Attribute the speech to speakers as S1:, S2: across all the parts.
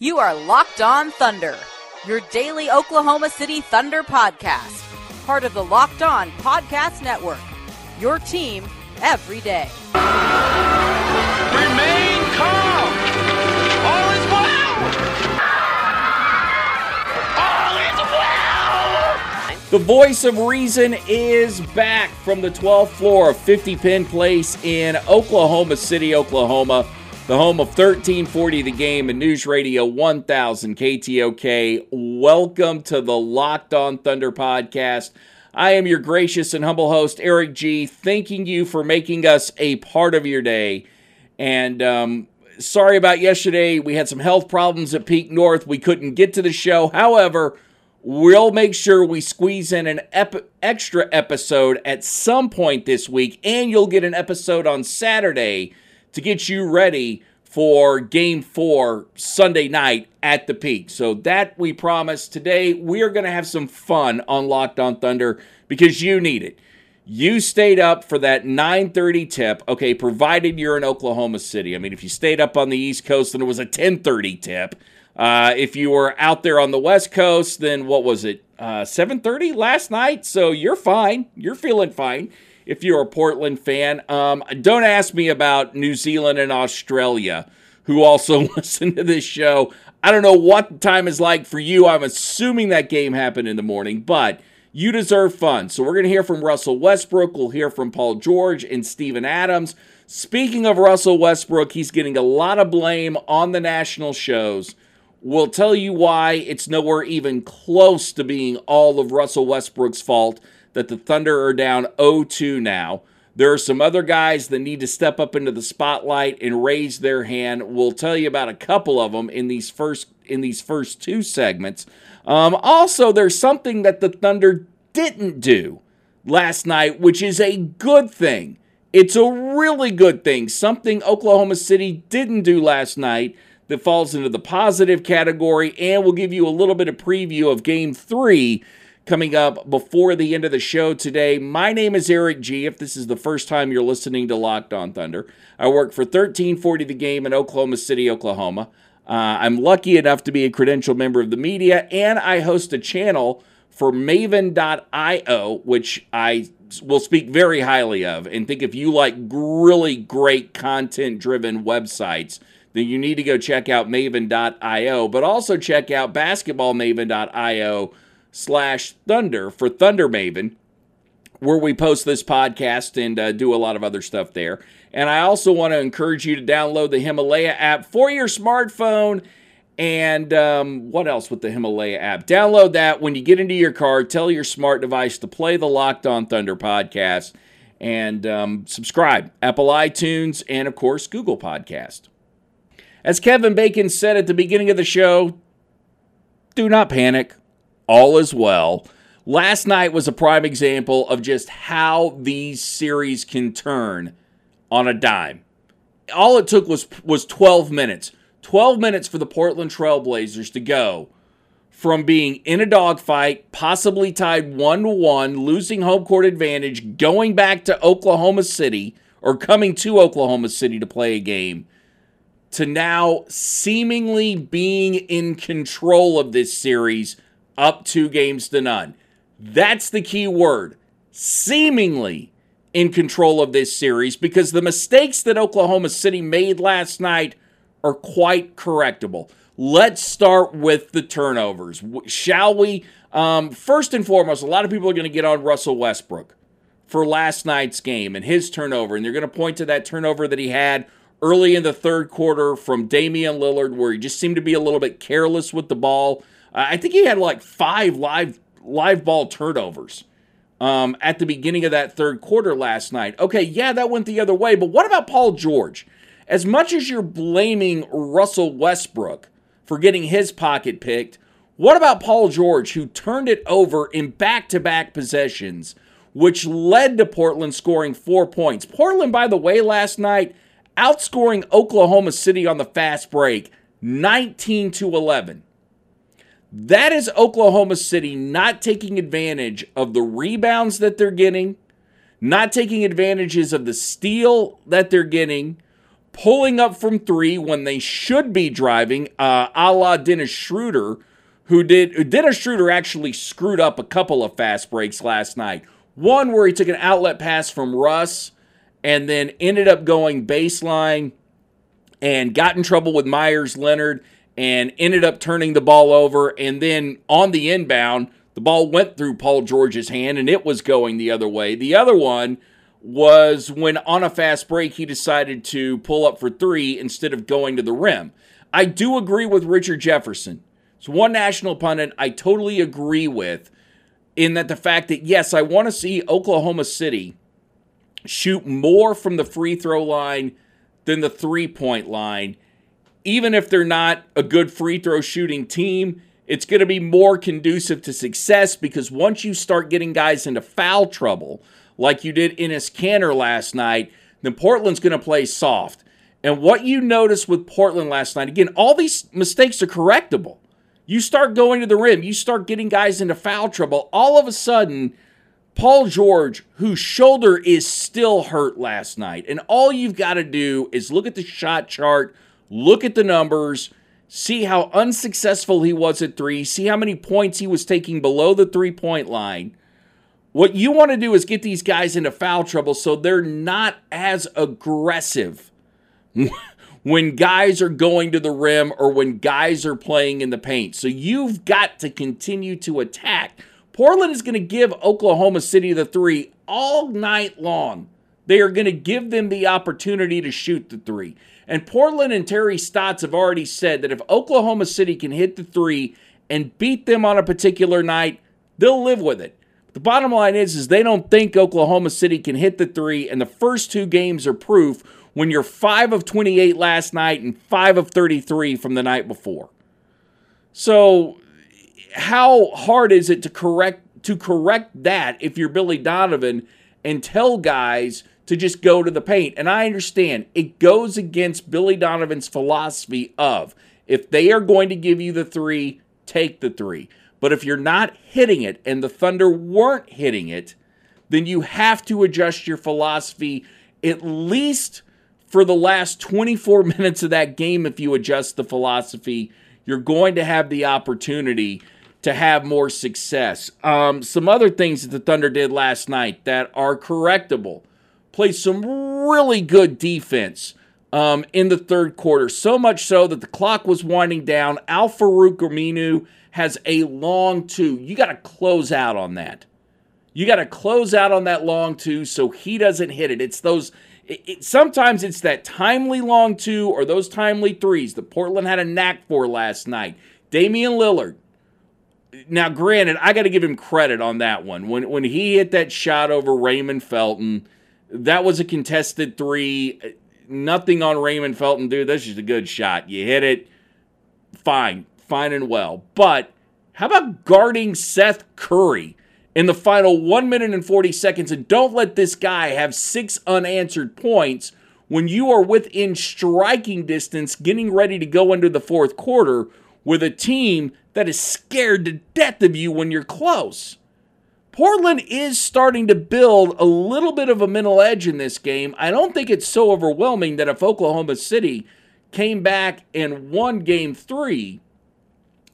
S1: You are Locked On Thunder, your daily Oklahoma City Thunder podcast, part of the Locked On Podcast Network. Your team every day.
S2: Remain calm. All is well. All is well.
S3: The voice of reason is back from the 12th floor of 50 Penn Place in Oklahoma City, Oklahoma, the home of 1340 The Game and News Radio 1000 KTOK. Welcome to the Locked On Thunder podcast. I am your gracious and humble host, Eric G., thanking you for making us a part of your day. And um, sorry about yesterday. We had some health problems at Peak North. We couldn't get to the show. However, we'll make sure we squeeze in an ep- extra episode at some point this week, and you'll get an episode on Saturday to get you ready for game four Sunday night at the peak. So that we promise today we are going to have some fun on Locked On Thunder because you need it. You stayed up for that 9:30 tip, okay, provided you're in Oklahoma City. I mean, if you stayed up on the East Coast, then it was a 10:30 tip. Uh, if you were out there on the West Coast, then what was it? Uh, 7:30 last night. So you're fine. You're feeling fine if you're a Portland fan. Um, don't ask me about New Zealand and Australia, who also listen to this show. I don't know what time is like for you. I'm assuming that game happened in the morning, but you deserve fun. So we're going to hear from Russell Westbrook. We'll hear from Paul George and Steven Adams. Speaking of Russell Westbrook, he's getting a lot of blame on the national shows. We'll tell you why it's nowhere even close to being all of Russell Westbrook's fault that the Thunder are down 0-2 now. There are some other guys that need to step up into the spotlight and raise their hand. We'll tell you about a couple of them in these first in these first two segments. Um, also, there's something that the Thunder didn't do last night, which is a good thing. It's a really good thing. Something Oklahoma City didn't do last night that falls into the positive category, and we'll give you a little bit of preview of Game Three coming up before the end of the show today. My name is Eric G. If this is the first time you're listening to Locked On Thunder, I work for 1340 The Game in Oklahoma City, Oklahoma. Uh, I'm lucky enough to be a credentialed member of the media, and I host a channel for Maven.io, which I will speak very highly of and think if you like really great content driven websites, then you need to go check out Maven.io, but also check out BasketballMaven.io slash Thunder for Thunder Maven, where we post this podcast and uh, do a lot of other stuff there. And I also want to encourage you to download the Himalaya app for your smartphone. And um, what else with the Himalaya app? Download that when you get into your car. Tell your smart device to play the Locked On Thunder podcast and um, subscribe. Apple iTunes and, of course, Google Podcast. As Kevin Bacon said at the beginning of the show, do not panic all is well. Last night was a prime example of just how these series can turn on a dime. All it took was was 12 minutes. 12 minutes for the Portland Trailblazers to go from being in a dogfight, possibly tied 1 to 1, losing home court advantage, going back to Oklahoma City or coming to Oklahoma City to play a game to now seemingly being in control of this series up two games to none. That's the key word. Seemingly in control of this series because the mistakes that Oklahoma City made last night are quite correctable. Let's start with the turnovers. Shall we? Um, first and foremost, a lot of people are going to get on Russell Westbrook for last night's game and his turnover, and they're going to point to that turnover that he had early in the third quarter from Damian Lillard, where he just seemed to be a little bit careless with the ball. I think he had like five live live ball turnovers um, at the beginning of that third quarter last night. Okay, yeah, that went the other way, but what about Paul George? As much as you're blaming Russell Westbrook for getting his pocket picked, what about Paul George, who turned it over in back to back possessions, which led to Portland scoring four points? Portland, by the way, last night outscoring Oklahoma City on the fast break 19 to 11. That is Oklahoma City not taking advantage of the rebounds that they're getting, not taking advantages of the steal that they're getting, pulling up from three when they should be driving, uh, a la Dennis Schroeder, who did Dennis Schroeder actually screwed up a couple of fast breaks last night. One where he took an outlet pass from Russ and then ended up going baseline and got in trouble with Meyers Leonard and ended up turning the ball over. And then on the inbound, the ball went through Paul George's hand and it was going the other way. The other one was when on a fast break he decided to pull up for three instead of going to the rim. I do agree with Richard Jefferson. It's one national pundit I totally agree with in that the fact that, yes, I want to see Oklahoma City shoot more from the free throw line than the three point line. Even if they're not a good free throw shooting team, it's going to be more conducive to success because once you start getting guys into foul trouble, like you did Enes Kanter last night, then Portland's going to play soft. And what you noticed with Portland last night, again, all these mistakes are correctable. You start going to the rim, you start getting guys into foul trouble. All of a sudden, Paul George, whose shoulder is still hurt last night, and all you've got to do is look at the shot chart, look at the numbers, see how unsuccessful he was at three, see how many points he was taking below the three point line. What you want to do is get these guys into foul trouble so they're not as aggressive when guys are going to the rim or when guys are playing in the paint. So you've got to continue to attack. Portland is going to give Oklahoma City the three all night long. They are going to give them the opportunity to shoot the three. And Portland and Terry Stotts have already said that if Oklahoma City can hit the three and beat them on a particular night, they'll live with it. The bottom line is, is they don't think Oklahoma City can hit the three, and the first two games are proof when you're 5 of 28 last night and 5 of 33 from the night before. So, how hard is it to correct to correct that if you're Billy Donovan and tell guys to just go to the paint? And I understand it goes against Billy Donovan's philosophy of if they are going to give you the 3, take the 3. But if you're not hitting it and the Thunder weren't hitting it, then you have to adjust your philosophy at least for the last 24 minutes of that game, if you adjust the philosophy, you're going to have the opportunity to have more success. Um, some other things that the Thunder did last night that are correctable. Played some really good defense um, in the third quarter, so much so that the clock was winding down. Al-Farouq Aminu has a long two. You got to close out on that. You got to close out on that long two so he doesn't hit it. It's those it, it, sometimes it's that timely long two or those timely threes that Portland had a knack for last night. Damian Lillard. Now, granted, I got to give him credit on that one. When when he hit that shot over Raymond Felton, that was a contested three. Nothing on Raymond Felton, dude. That's just a good shot. You hit it, fine, fine and well. But how about guarding Seth Curry? in the final 1 minute and 40 seconds. And don't let this guy have six unanswered points when you are within striking distance getting ready to go into the fourth quarter with a team that is scared to death of you when you're close. Portland is starting to build a little bit of a mental edge in this game. I don't think it's so overwhelming that if Oklahoma City came back and won game three,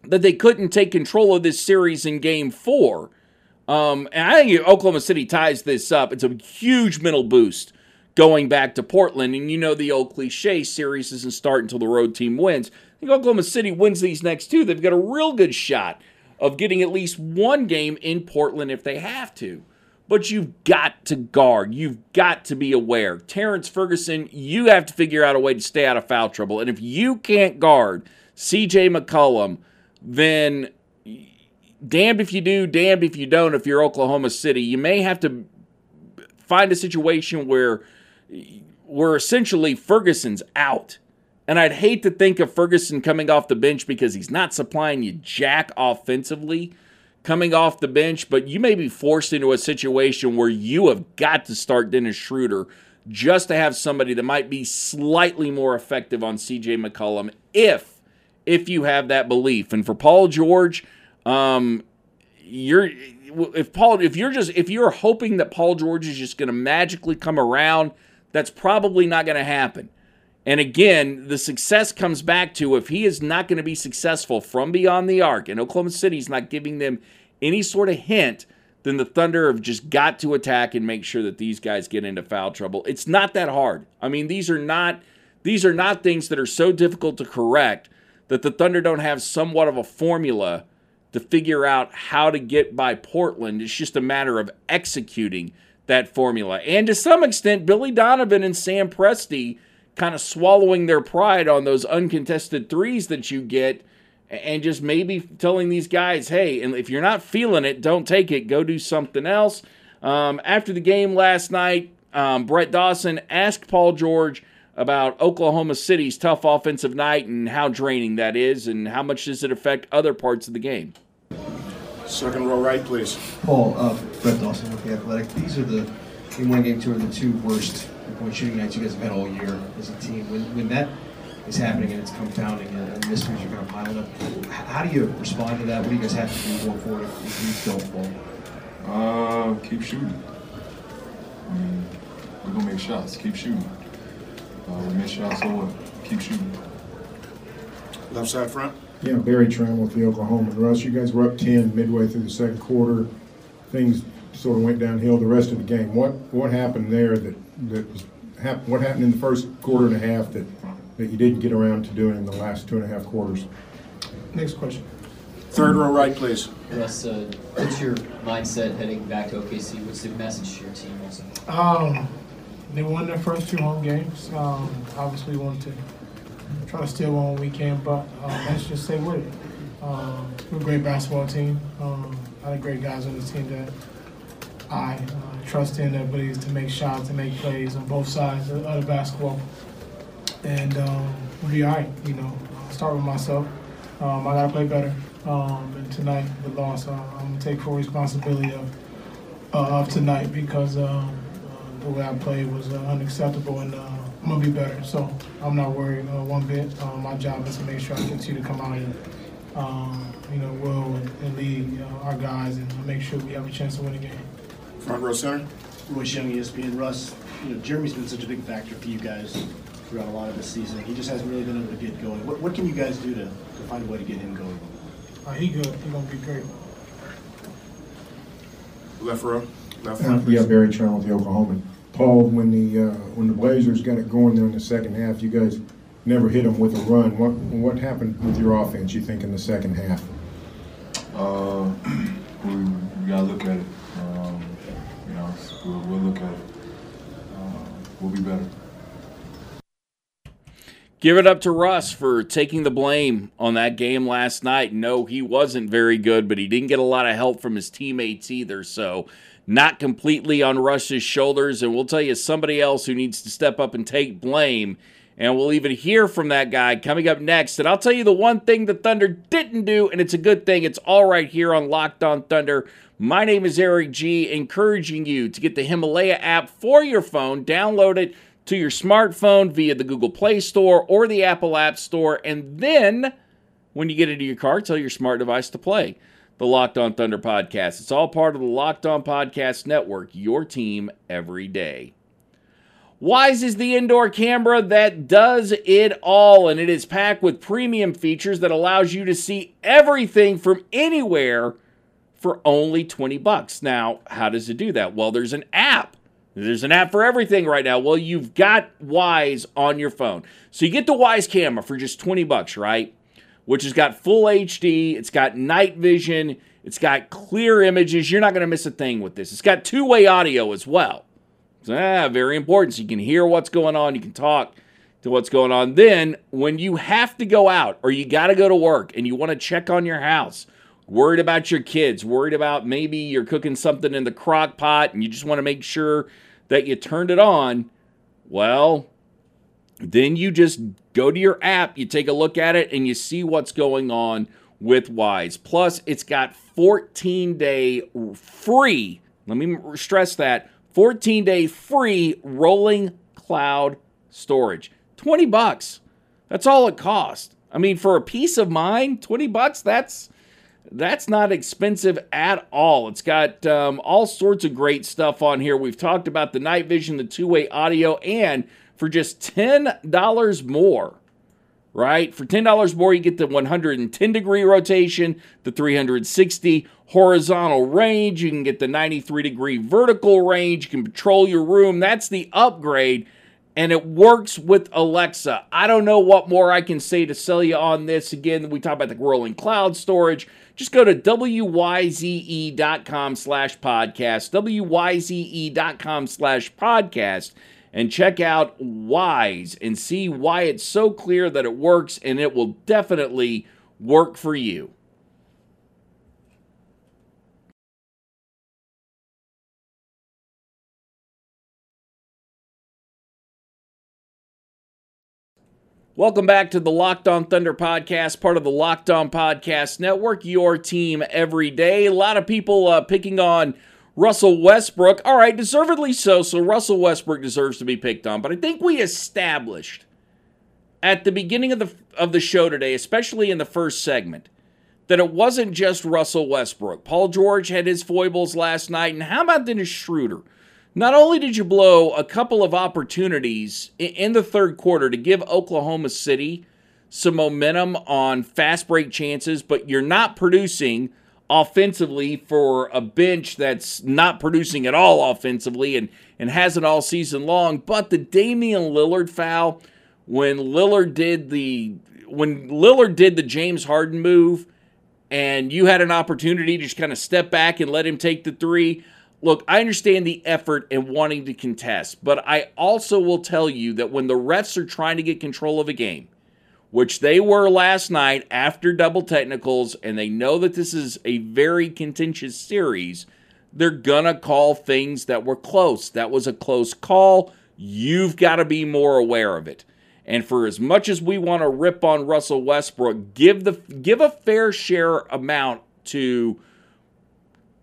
S3: that they couldn't take control of this series in game four. Um, and I think Oklahoma City ties this up, it's a huge mental boost going back to Portland. And you know the old cliche series doesn't start until the road team wins. I think Oklahoma City wins these next two. They've got a real good shot of getting at least one game in Portland if they have to. But you've got to guard. You've got to be aware. Terrence Ferguson, you have to figure out a way to stay out of foul trouble. And if you can't guard CJ McCollum, then damned if you do, damned if you don't. If you're Oklahoma City, you may have to find a situation where where essentially Ferguson's out. And I'd hate to think of Ferguson coming off the bench because he's not supplying you jack offensively coming off the bench, but you may be forced into a situation where you have got to start Dennis Schroeder just to have somebody that might be slightly more effective on CJ McCollum if if you have that belief. And for Paul George, um, you're if Paul if you're just if you're hoping that Paul George is just going to magically come around, that's probably not going to happen. And again, the success comes back to if he is not going to be successful from beyond the arc, and Oklahoma City's not giving them any sort of hint, then the Thunder have just got to attack and make sure that these guys get into foul trouble. It's not that hard. I mean, these are not these are not things that are so difficult to correct that the Thunder don't have somewhat of a formula to figure out how to get by Portland. It's just a matter of executing that formula. And to some extent, Billy Donovan and Sam Presti kind of swallowing their pride on those uncontested threes that you get and just maybe telling these guys, hey, and if you're not feeling it, don't take it. Go do something else. Um, after the game last night, um, Brett Dawson asked Paul George about Oklahoma City's tough offensive night and how draining that is, and how much does it affect other parts of the game.
S4: Second row right, please.
S5: Paul, uh, Brett Dawson with the Athletic. These are the, in one game two, are the two worst point shooting nights you guys have had all year as a team. When, when that is happening and it's compounding and mysteries are kind of piling up, how do you respond to that? What do you guys have to do going forward if, if these don't fall?
S6: Uh, keep shooting. I mean, we're gonna make shots. Keep shooting. Uh, we miss shots, so what? Keep shooting.
S4: Left side front.
S7: Yeah, Berry Tramel with the Oklahoma. And Russ, you guys were up 10 midway through the second quarter. Things sort of went downhill the rest of the game. What what happened there that that was hap- what happened in the first quarter and a half that that you didn't get around to doing in the last two and a half quarters?
S4: Next question. Third row right, please.
S8: Russ, uh, what's your mindset heading back to OKC? What's the message to your team also?
S9: Um, they won their first two home games. Um, obviously, wanted to try to steal one when we can, but um, let's just stay with it. Um, we're a great basketball team. Um, a lot of great guys on the team that I uh, trust in their abilities to make shots and make plays on both sides of, the basketball. And um, we'll be all right. You know, start with myself. Um, I got to play better. Um, and tonight, the loss, uh, I'm going to take full responsibility of, uh, of tonight because um, uh, the way I played was uh, unacceptable and uh, I'm going to be better. So I'm not worried uh, one bit. Um, my job is to make sure I continue to come out and, um, you know, will and, and lead our guys and make sure we have a chance to win the game.
S4: Front row center.
S10: Royce Young, ESPN. Russ, you know, Jerami's been such a big factor for you guys throughout a lot of the season. He just hasn't really been able to get going. What, what can you guys do to, to find a way to get him going?
S9: Uh, he good. He gonna be great.
S4: Left row. Left
S7: Uh,
S4: front,
S7: yeah,
S4: please.
S7: Berry Tramel with the Oklahoma. Paul, when the uh, when the Blazers got it going there in the second half, you guys never hit them with a run. What what happened with your offense? You think in the second half?
S6: Uh, we, we gotta look at it. Look at it. Uh, we'll be better.
S3: Give it up to Russ for taking the blame on that game last night. No, he wasn't very good, but he didn't get a lot of help from his teammates either. So, not completely on Russ's shoulders. And we'll tell you somebody else who needs to step up and take blame. And we'll even hear from that guy coming up next. And I'll tell you the one thing the Thunder didn't do, and it's a good thing. It's all right here on Locked On Thunder. My name is Eric G, encouraging you to get the Himalaya app for your phone, download it to your smartphone via the Google Play Store or the Apple App Store. And then when you get into your car, tell your smart device to play the Locked On Thunder podcast. It's all part of the Locked On Podcast Network, your team every day. Wyze is the indoor camera that does it all, and it is packed with premium features that allows you to see everything from anywhere for only 20 bucks. Now, how does it do that? Well, there's an app. There's an app for everything right now. Well, you've got Wyze on your phone. So you get the Wyze camera for just 20 bucks, right? Which has got full HD, it's got night vision, it's got clear images. You're not going to miss a thing with this. It's got two-way audio as well. Ah, very important. So you can hear what's going on, you can talk to what's going on. Then, when you have to go out or you got to go to work and you want to check on your house, worried about your kids, worried about maybe you're cooking something in the crock pot and you just want to make sure that you turned it on, well, then you just go to your app, you take a look at it, and you see what's going on with Wyze. Plus, it's got 14 day free, let me stress that 14 day free rolling cloud storage. 20 bucks. That's all it costs. I mean, for a peace of mind, 20 bucks, that's that's not expensive at all. It's got um, all sorts of great stuff on here. We've talked about the night vision, the two way audio, and for just $10 more. Right? For $10 more, you get the 110 degree rotation, the 360 horizontal range. You can get the 93 degree vertical range. You can patrol your room. That's the upgrade. And it works with Alexa. I don't know what more I can say to sell you on this. Again, we talk about the rolling cloud storage. Just go to wyze.com slash podcast, wyze.com slash podcast and check out Wyze and see why it's so clear that it works and it will definitely work for you. Welcome back to the Locked On Thunder podcast, part of the Locked On Podcast Network, your team every day. A lot of people uh, picking on Russell Westbrook. All right, deservedly so. So Russell Westbrook deserves to be picked on. But I think we established at the beginning of the of the show today, especially in the first segment, that it wasn't just Russell Westbrook. Paul George had his foibles last night, and how about Dennis Schroeder? Not only did you blow a couple of opportunities in the third quarter to give Oklahoma City some momentum on fast break chances, but you're not producing offensively for a bench that's not producing at all offensively and, and hasn't all season long. But the Damian Lillard foul, when Lillard did the when Lillard did the James Harden move, and you had an opportunity to just kind of step back and let him take the three. Look, I understand the effort and wanting to contest, but I also will tell you that when the refs are trying to get control of a game, which they were last night after double technicals, and they know that this is a very contentious series, they're going to call things that were close. That was a close call. You've got to be more aware of it. And for as much as we want to rip on Russell Westbrook, give the give a fair share amount to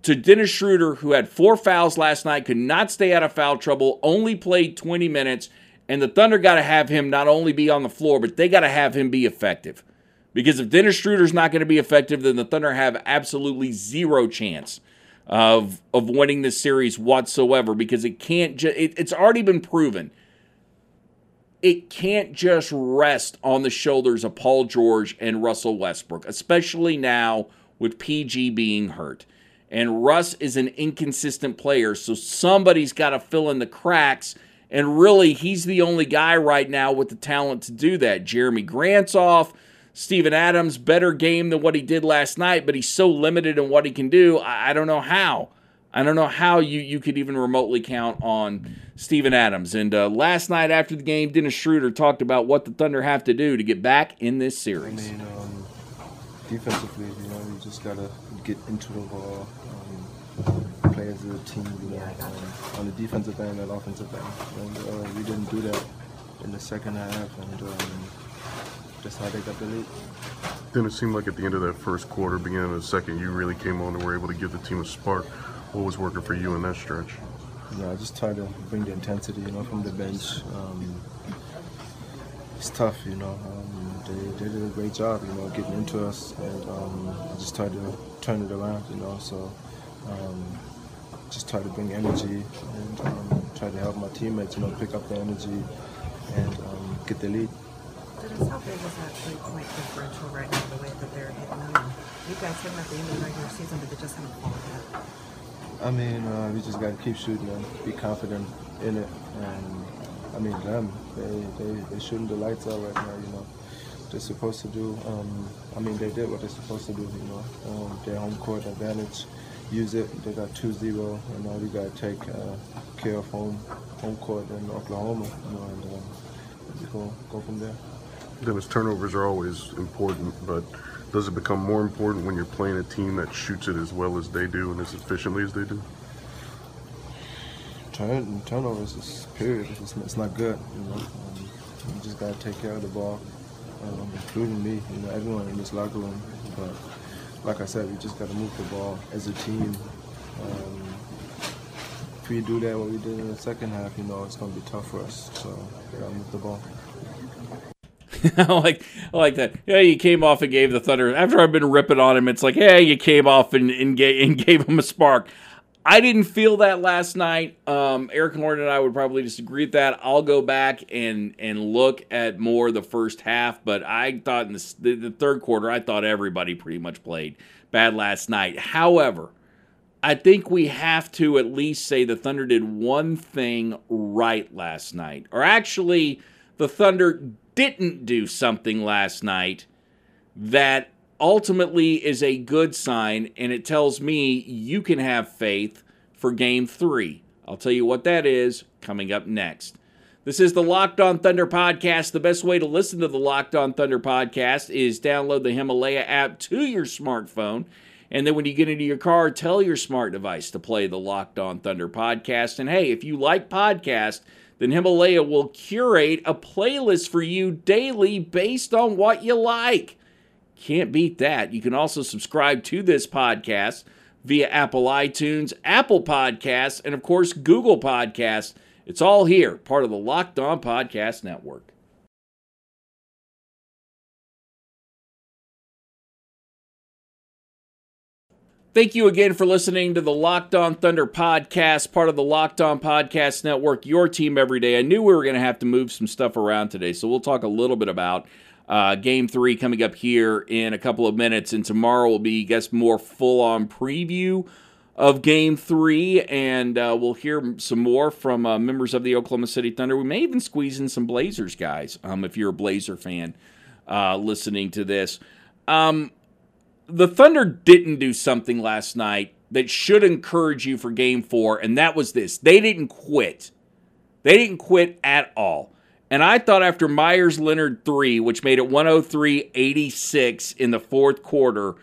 S3: to Dennis Schroeder, who had four fouls last night, could not stay out of foul trouble, only played 20 minutes, and the Thunder got to have him not only be on the floor, but they got to have him be effective. Because if Dennis Schroeder's not going to be effective, then the Thunder have absolutely zero chance of of winning this series whatsoever. Because it can't. Ju- it, it's already been proven. It can't just rest on the shoulders of Paul George and Russell Westbrook, especially now with PG being hurt. And Russ is an inconsistent player, so somebody's got to fill in the cracks and really, he's the only guy right now with the talent to do that. Jerami Grant's off. Steven Adams, better game than what he did last night, but he's so limited in what he can do. I, I don't know how. I don't know how you, you could even remotely count on Steven Adams. And uh, last night after the game, Dennis Schroeder talked about what the Thunder have to do to get back in this series.
S11: I mean, um, defensively, you know, you just got to get into the ball. Um, play as a team, you know, um, on the defensive end and offensive end. And uh, we didn't do that in the second half, and um, that's how they got the lead.
S12: Then it seemed like at the end of that first quarter, beginning of the second, you really came on and were able to give the team a spark. What was working for you in that stretch?
S11: Yeah, I just tried to bring the intensity, you know, from the bench. Um, it's tough, you know. Um, they, they did a great job, you know, getting into us, and um, I just tried to turn it around, you know. So um, just try to bring energy and um, try to help my teammates, you know, pick up the energy and um, get the lead.
S13: Dennis, how big is that three-point differential right now, the way that they're hitting? You guys hit them at the end of the regular season, but they just haven't fallen yet.
S11: I mean, uh, we just got to keep shooting and be confident in it. And I mean, them, they they they shooting the lights out right now. You know, they're supposed to do. Um, I mean, they did what they're supposed to do. You know, um, their home court advantage use it. They got 2-0, and now we got to take uh, care of home home court in Oklahoma, you know, and uh, go go from there.
S12: Dennis, turnovers are always important, but does it become more important when you're playing a team that shoots it as well as they do and as efficiently as they do?
S11: Turn, turnovers is period. It's, it's not good. You know, um, you just gotta take care of the ball, um, including me. You know, everyone in this locker room. But like I said, we just got to move the ball as a team. Um, if we do that, what we did in the second half, you know, it's going to be tough for us. So we got to move the ball.
S3: I like I like that. Yeah, you came off and gave the Thunder. After I've been ripping on him, it's like, yeah, you came off and, and, gave, and gave him a spark. I didn't feel that last night. Um, Erik Horne and I would probably disagree with that. I'll go back and and look at more the first half, but I thought in the, the, the third quarter, I thought everybody pretty much played bad last night. However, I think we have to at least say the Thunder did one thing right last night, or actually, the Thunder didn't do something last night that ultimately is a good sign, and it tells me you can have faith for game three. I'll tell you what that is coming up next. This is the Locked On Thunder podcast. The best way to listen to the Locked On Thunder podcast is download the Himalaya app to your smartphone. And then when you get into your car, tell your smart device to play the Locked On Thunder podcast. And hey, if you like podcasts, then Himalaya will curate a playlist for you daily based on what you like. Can't beat that. You can also subscribe to this podcast via Apple iTunes, Apple Podcasts, and of course, Google Podcasts. It's all here, part of the Locked On Podcast Network. Thank you again for listening to the Locked On Thunder podcast, part of the Locked On Podcast Network, your team every day. I knew we were going to have to move some stuff around today, so we'll talk a little bit about uh, game three coming up here in a couple of minutes, and tomorrow will be, I guess, more full on preview of game three, and uh, we'll hear some more from uh, members of the Oklahoma City Thunder. We may even squeeze in some Blazers guys um, if you're a Blazer fan uh, listening to this. Um, the Thunder didn't do something last night that should encourage you for game four, and that was this they didn't quit. They didn't quit at all. And I thought after Meyers Leonard 3, which made it 103 86 in the fourth quarter,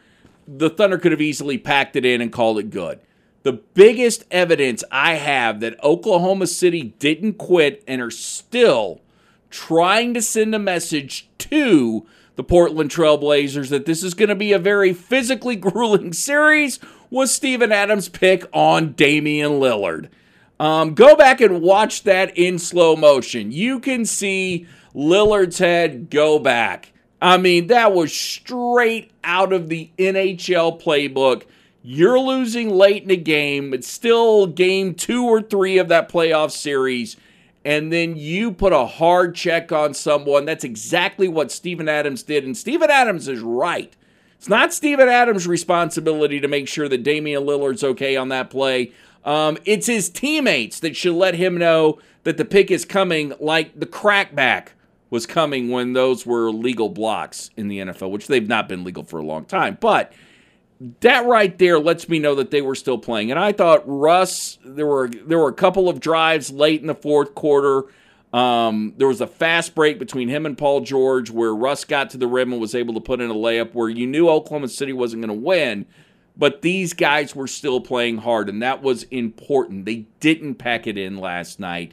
S3: the Thunder could have easily packed it in and called it good. The biggest evidence I have that Oklahoma City didn't quit and are still trying to send a message to the Portland Trailblazers that this is going to be a very physically grueling series was Steven Adams' pick on Damian Lillard. Um, go back and watch that in slow motion. You can see Lillard's head go back. I mean, that was straight out of the NHL playbook. You're losing late in the game. It's still game two or three of that playoff series. And then you put a hard check on someone. That's exactly what Steven Adams did. And Steven Adams is right. It's not Steven Adams' responsibility to make sure that Damian Lillard's okay on that play. Um, it's his teammates that should let him know that the pick is coming, like the crackback was coming when those were legal blocks in the NFL, which they've not been legal for a long time. But that right there lets me know that they were still playing. And I thought Russ, there were there were a couple of drives late in the fourth quarter. Um, there was a fast break between him and Paul George where Russ got to the rim and was able to put in a layup where you knew Oklahoma City wasn't going to win, but these guys were still playing hard, and that was important. They didn't pack it in last night.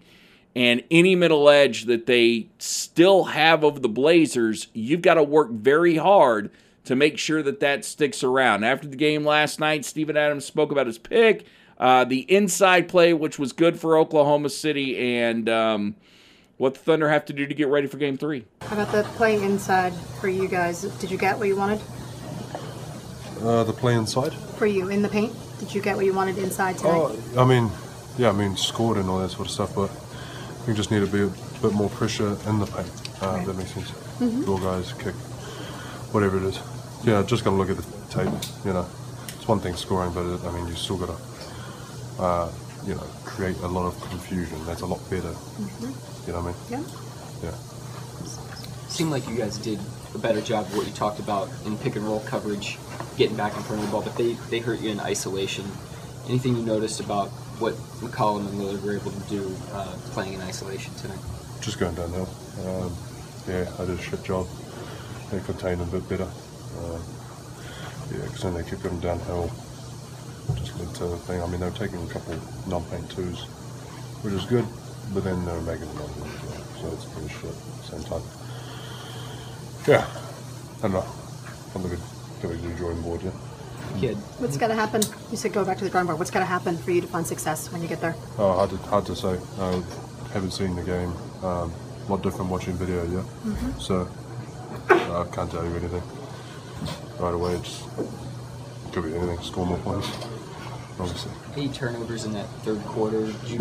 S3: And any middle edge that they still have of the Blazers, you've got to work very hard to make sure that that sticks around. After the game last night, Steven Adams spoke about his pick, uh, the inside play, which was good for Oklahoma City, and um, what the Thunder have to do to get ready for game three.
S14: How about the playing inside for you guys? Did you get what you wanted?
S15: Uh, the play inside?
S14: For you, in the paint? Did you get what you wanted inside tonight?
S15: Oh, I mean, yeah, I mean, scored and all that sort of stuff, but we just need to be a bit more pressure in the paint. Uh,
S14: Right.
S15: That makes sense.
S14: Mhm.
S15: Your guys kick, whatever it is. Yeah, just got to look at the tape. You know, it's one thing scoring, but it, I mean, you still got to, uh, you know, create a lot of confusion. That's a lot better. You know what I mean?
S14: Yeah.
S15: Yeah.
S16: seemed like you guys did a better job of what you talked about in pick and roll coverage, getting back in front of the ball, but they, they hurt you in isolation. Anything you noticed about what McCollum and Lillard were able to do uh, playing in isolation tonight?
S15: Just going downhill. Um, yeah, I did a shit job. They contained a bit better. Uh, yeah, because then they kept going downhill. Just led to the thing. I mean, they were taking a couple non-paint twos, which is good, but then they were making another one as well. So it's pretty shit at the same time. Yeah, I don't know. I'm looking to the drawing board, yeah.
S16: Kid.
S14: What's got to happen? You said go back to the drawing board. What's got to happen for you to find success when you get there?
S15: Oh, hard to, hard to say. I haven't seen the game. Um, a lot different watching video, yeah.
S14: Mhm.
S15: So I can't tell you anything right away. It's could be anything. Score more points. obviously.
S16: Any turnovers in that third quarter. Did you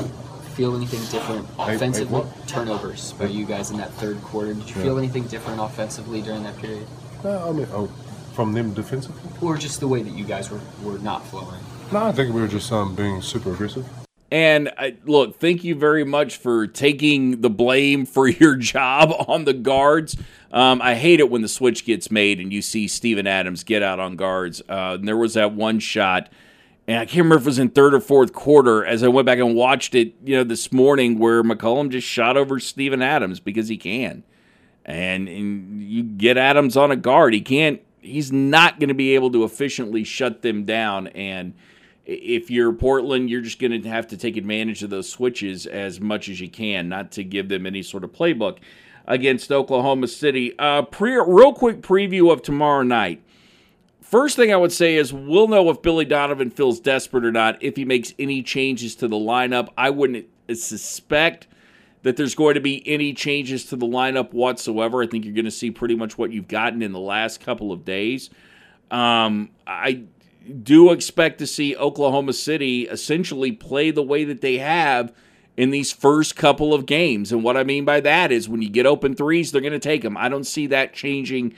S16: feel anything different
S15: Eight- eight
S16: offensively? turnovers by you guys in that third quarter. Did you
S15: Yeah.
S16: feel anything different offensively during that period?
S15: No, I mean, oh, from them defensively?
S16: Or just the way that you guys were, were not flowing?
S15: No, I think we were just um, being super aggressive.
S3: And I, look, thank you very much for taking the blame for your job on the guards. Um, I hate it when the switch gets made and you see Steven Adams get out on guards. Uh, and there was that one shot, and I can't remember if it was in third or fourth quarter. As I went back and watched it, you know, this morning, where McCollum just shot over Steven Adams because he can, and, and you get Adams on a guard, he can't. He's not going to be able to efficiently shut them down and if you're Portland, you're just going to have to take advantage of those switches as much as you can, not to give them any sort of playbook against Oklahoma City. Uh, pre- real quick preview of tomorrow night. First thing I would say is we'll know if Billy Donovan feels desperate or not if he makes any changes to the lineup. I wouldn't suspect that there's going to be any changes to the lineup whatsoever. I think you're going to see pretty much what you've gotten in the last couple of days. Um, I do expect to see Oklahoma City essentially play the way that they have in these first couple of games. And what I mean by that is when you get open threes, they're going to take them. I don't see that changing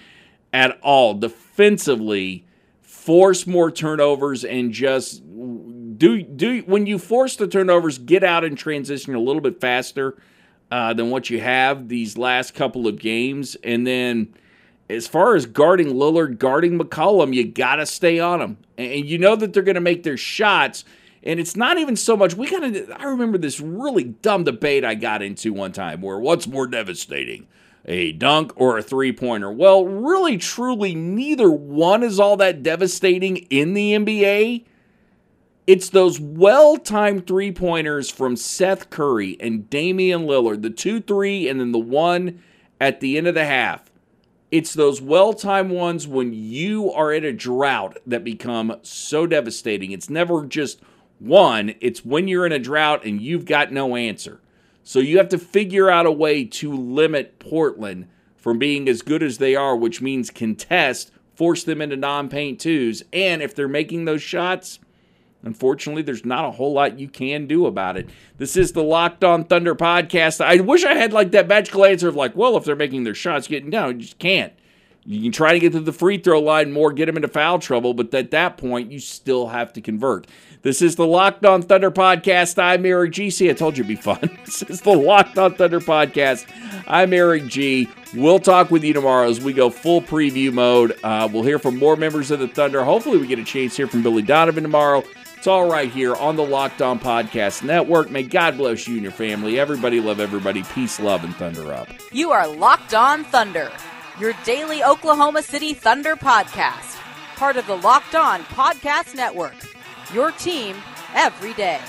S3: at all. Defensively, force more turnovers and just do do when you force the turnovers, get out and transition a little bit faster uh, than what you have these last couple of games, and then as far as guarding Lillard, guarding McCollum, you got to stay on them. And you know that they're going to make their shots. And it's not even so much, we kind of, I remember this really dumb debate I got into one time where what's more devastating, a dunk or a three pointer? Well, really, truly, neither one is all that devastating in the NBA. It's those well timed three pointers from Seth Curry and Damian Lillard, the 2 3 and then the one at the end of the half. It's those well timed ones when you are in a drought that become so devastating. It's never just one, it's when you're in a drought and you've got no answer. So you have to figure out a way to limit Portland from being as good as they are, which means contest, force them into non paint twos. And if they're making those shots, Unfortunately, there's not a whole lot you can do about it. This is the Locked On Thunder podcast. I wish I had like that magical answer of like, well, if they're making their shots, getting down, you just can't. You can try to get to the free throw line more, get them into foul trouble, but at that point, you still have to convert. This is the Locked On Thunder podcast. I'm Eric G. See, I told you it'd be fun. This is the Locked On Thunder podcast. I'm Eric G. We'll talk with you tomorrow as we go full preview mode. Uh, we'll hear from more members of the Thunder. Hopefully, we get a chance hear from Billy Donovan tomorrow. It's all right here on the Locked On Podcast Network. May God bless you and your family. Everybody love everybody. Peace, love, and thunder up.
S1: You are Locked On Thunder, your daily Oklahoma City Thunder podcast. Part of the Locked On Podcast Network. Your team every day.